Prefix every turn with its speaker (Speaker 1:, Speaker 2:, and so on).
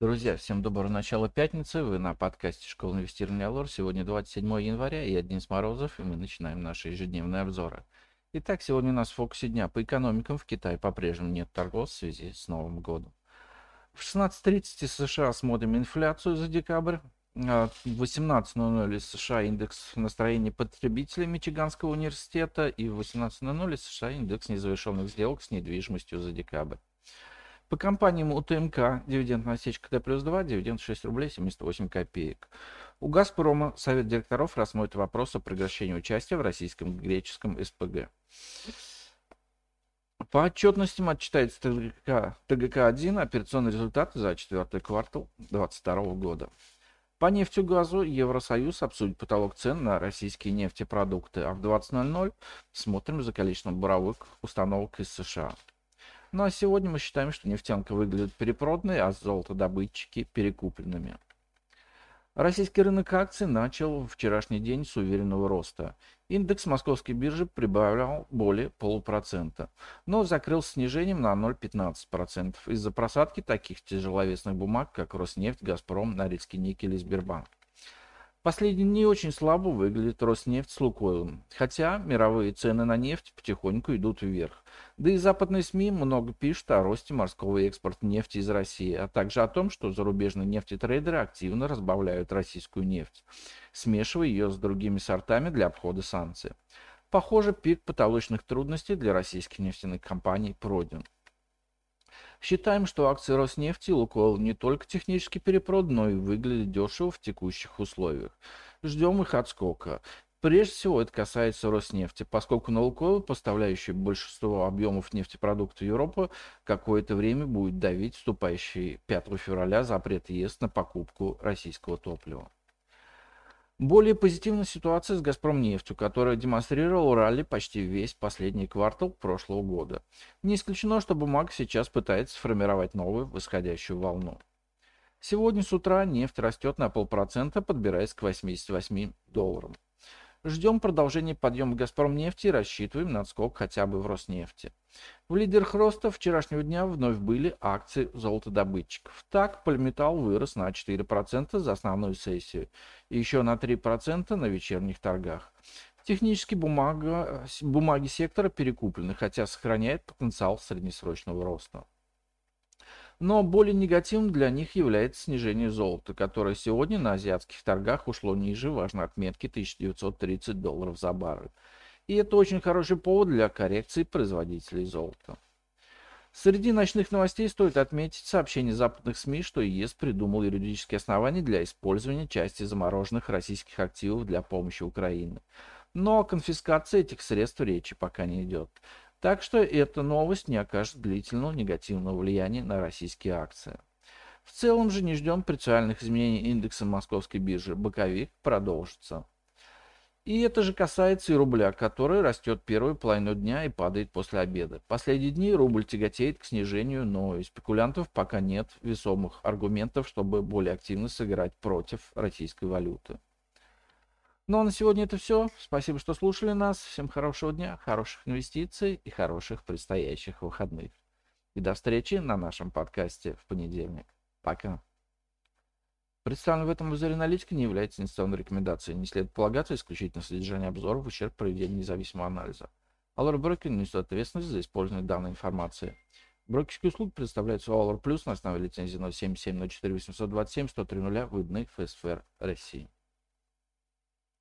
Speaker 1: Друзья, всем доброго начала пятницы. Вы на подкасте «Школа инвестирования Алор». Сегодня 27 января, я Денис Морозов, и мы начинаем наши ежедневные обзоры. Итак, сегодня у нас в фокусе дня по экономикам. В Китае по-прежнему нет торгов в связи с Новым годом. В 16.30 США смотрим инфляцию за декабрь. А, в 18.00 США индекс настроения потребителей Мичиганского университета и в 18.00 США индекс незавершенных сделок с недвижимостью за декабрь. По компаниям УТМК дивидендная отсечка Т плюс 2, дивиденд 6 рублей 78 копеек. У «Газпрома» Совет директоров рассмотрит вопрос о прекращении участия в российском греческом СПГ. По отчетностям отчитается ТГК, ТГК-1 операционные результаты за четвертый квартал 2022 года. По нефтю газу Евросоюз обсудит потолок цен на российские нефтепродукты, а в 20.00 смотрим за количеством буровых установок из США. Ну а сегодня мы считаем, что нефтянка выглядит перепроданной, а золотодобытчики перекупленными. Российский рынок акций начал вчерашний день с уверенного роста. Индекс московской биржи прибавлял более полупроцента, но закрыл снижением на 0,15% из-за просадки таких тяжеловесных бумаг, как Роснефть, Газпром, Норильский никель и Сбербанк. Последние дни очень слабо выглядит Роснефть с Лукойлом, хотя мировые цены на нефть потихоньку идут вверх. Да и западные СМИ много пишут о росте морского экспорта нефти из России, а также о том, что зарубежные нефтетрейдеры активно разбавляют российскую нефть, смешивая ее с другими сортами для обхода санкций. Похоже, пик потолочных трудностей для российских нефтяных компаний пройден. Считаем, что акции Роснефти и Лукойл не только технически перепроданы, но и выглядят дешево в текущих условиях. Ждем их отскока. Прежде всего это касается Роснефти, поскольку на Лукойл, поставляющий большинство объемов нефтепродуктов Европы, какое-то время будет давить вступающий 5 февраля запрет ЕС на покупку российского топлива. Более позитивная ситуация с «Газпромнефтью», которая демонстрировала ралли почти весь последний квартал прошлого года. Не исключено, что бумага сейчас пытается сформировать новую восходящую волну. Сегодня с утра нефть растет на полпроцента, подбираясь к 88 долларам. Ждем продолжения подъема «Газпром» нефти и рассчитываем на отскок хотя бы в Роснефти. В лидерах роста вчерашнего дня вновь были акции золотодобытчиков. Так, Полиметалл вырос на 4% за основную сессию и еще на 3% на вечерних торгах. Технически бумага, бумаги сектора перекуплены, хотя сохраняет потенциал среднесрочного роста. Но более негативным для них является снижение золота, которое сегодня на азиатских торгах ушло ниже важной отметки 1930 долларов за баррель. И это очень хороший повод для коррекции производителей золота. Среди ночных новостей стоит отметить сообщение западных СМИ, что ЕС придумал юридические основания для использования части замороженных российских активов для помощи Украине. Но о конфискации этих средств речи пока не идет. Так что эта новость не окажет длительного негативного влияния на российские акции. В целом же не ждем принципиальных изменений индекса московской биржи. Боковик продолжится. И это же касается и рубля, который растет первую половину дня и падает после обеда. Последние дни рубль тяготеет к снижению, но у спекулянтов пока нет весомых аргументов, чтобы более активно сыграть против российской валюты. Ну а на сегодня это все. Спасибо, что слушали нас. Всем хорошего дня, хороших инвестиций и хороших предстоящих выходных. И до встречи на нашем подкасте в понедельник. Пока. Представленный в этом обзоре аналитика не является инвестиционной рекомендацией. Не следует полагаться исключительно содержание обзоров в ущерб проведения независимого анализа. Allure Broker несет ответственность за использование данной информации. Брокерские услуги предоставляются Allure Plus на основе лицензии 077 04 827 103 выданной ФСФР России.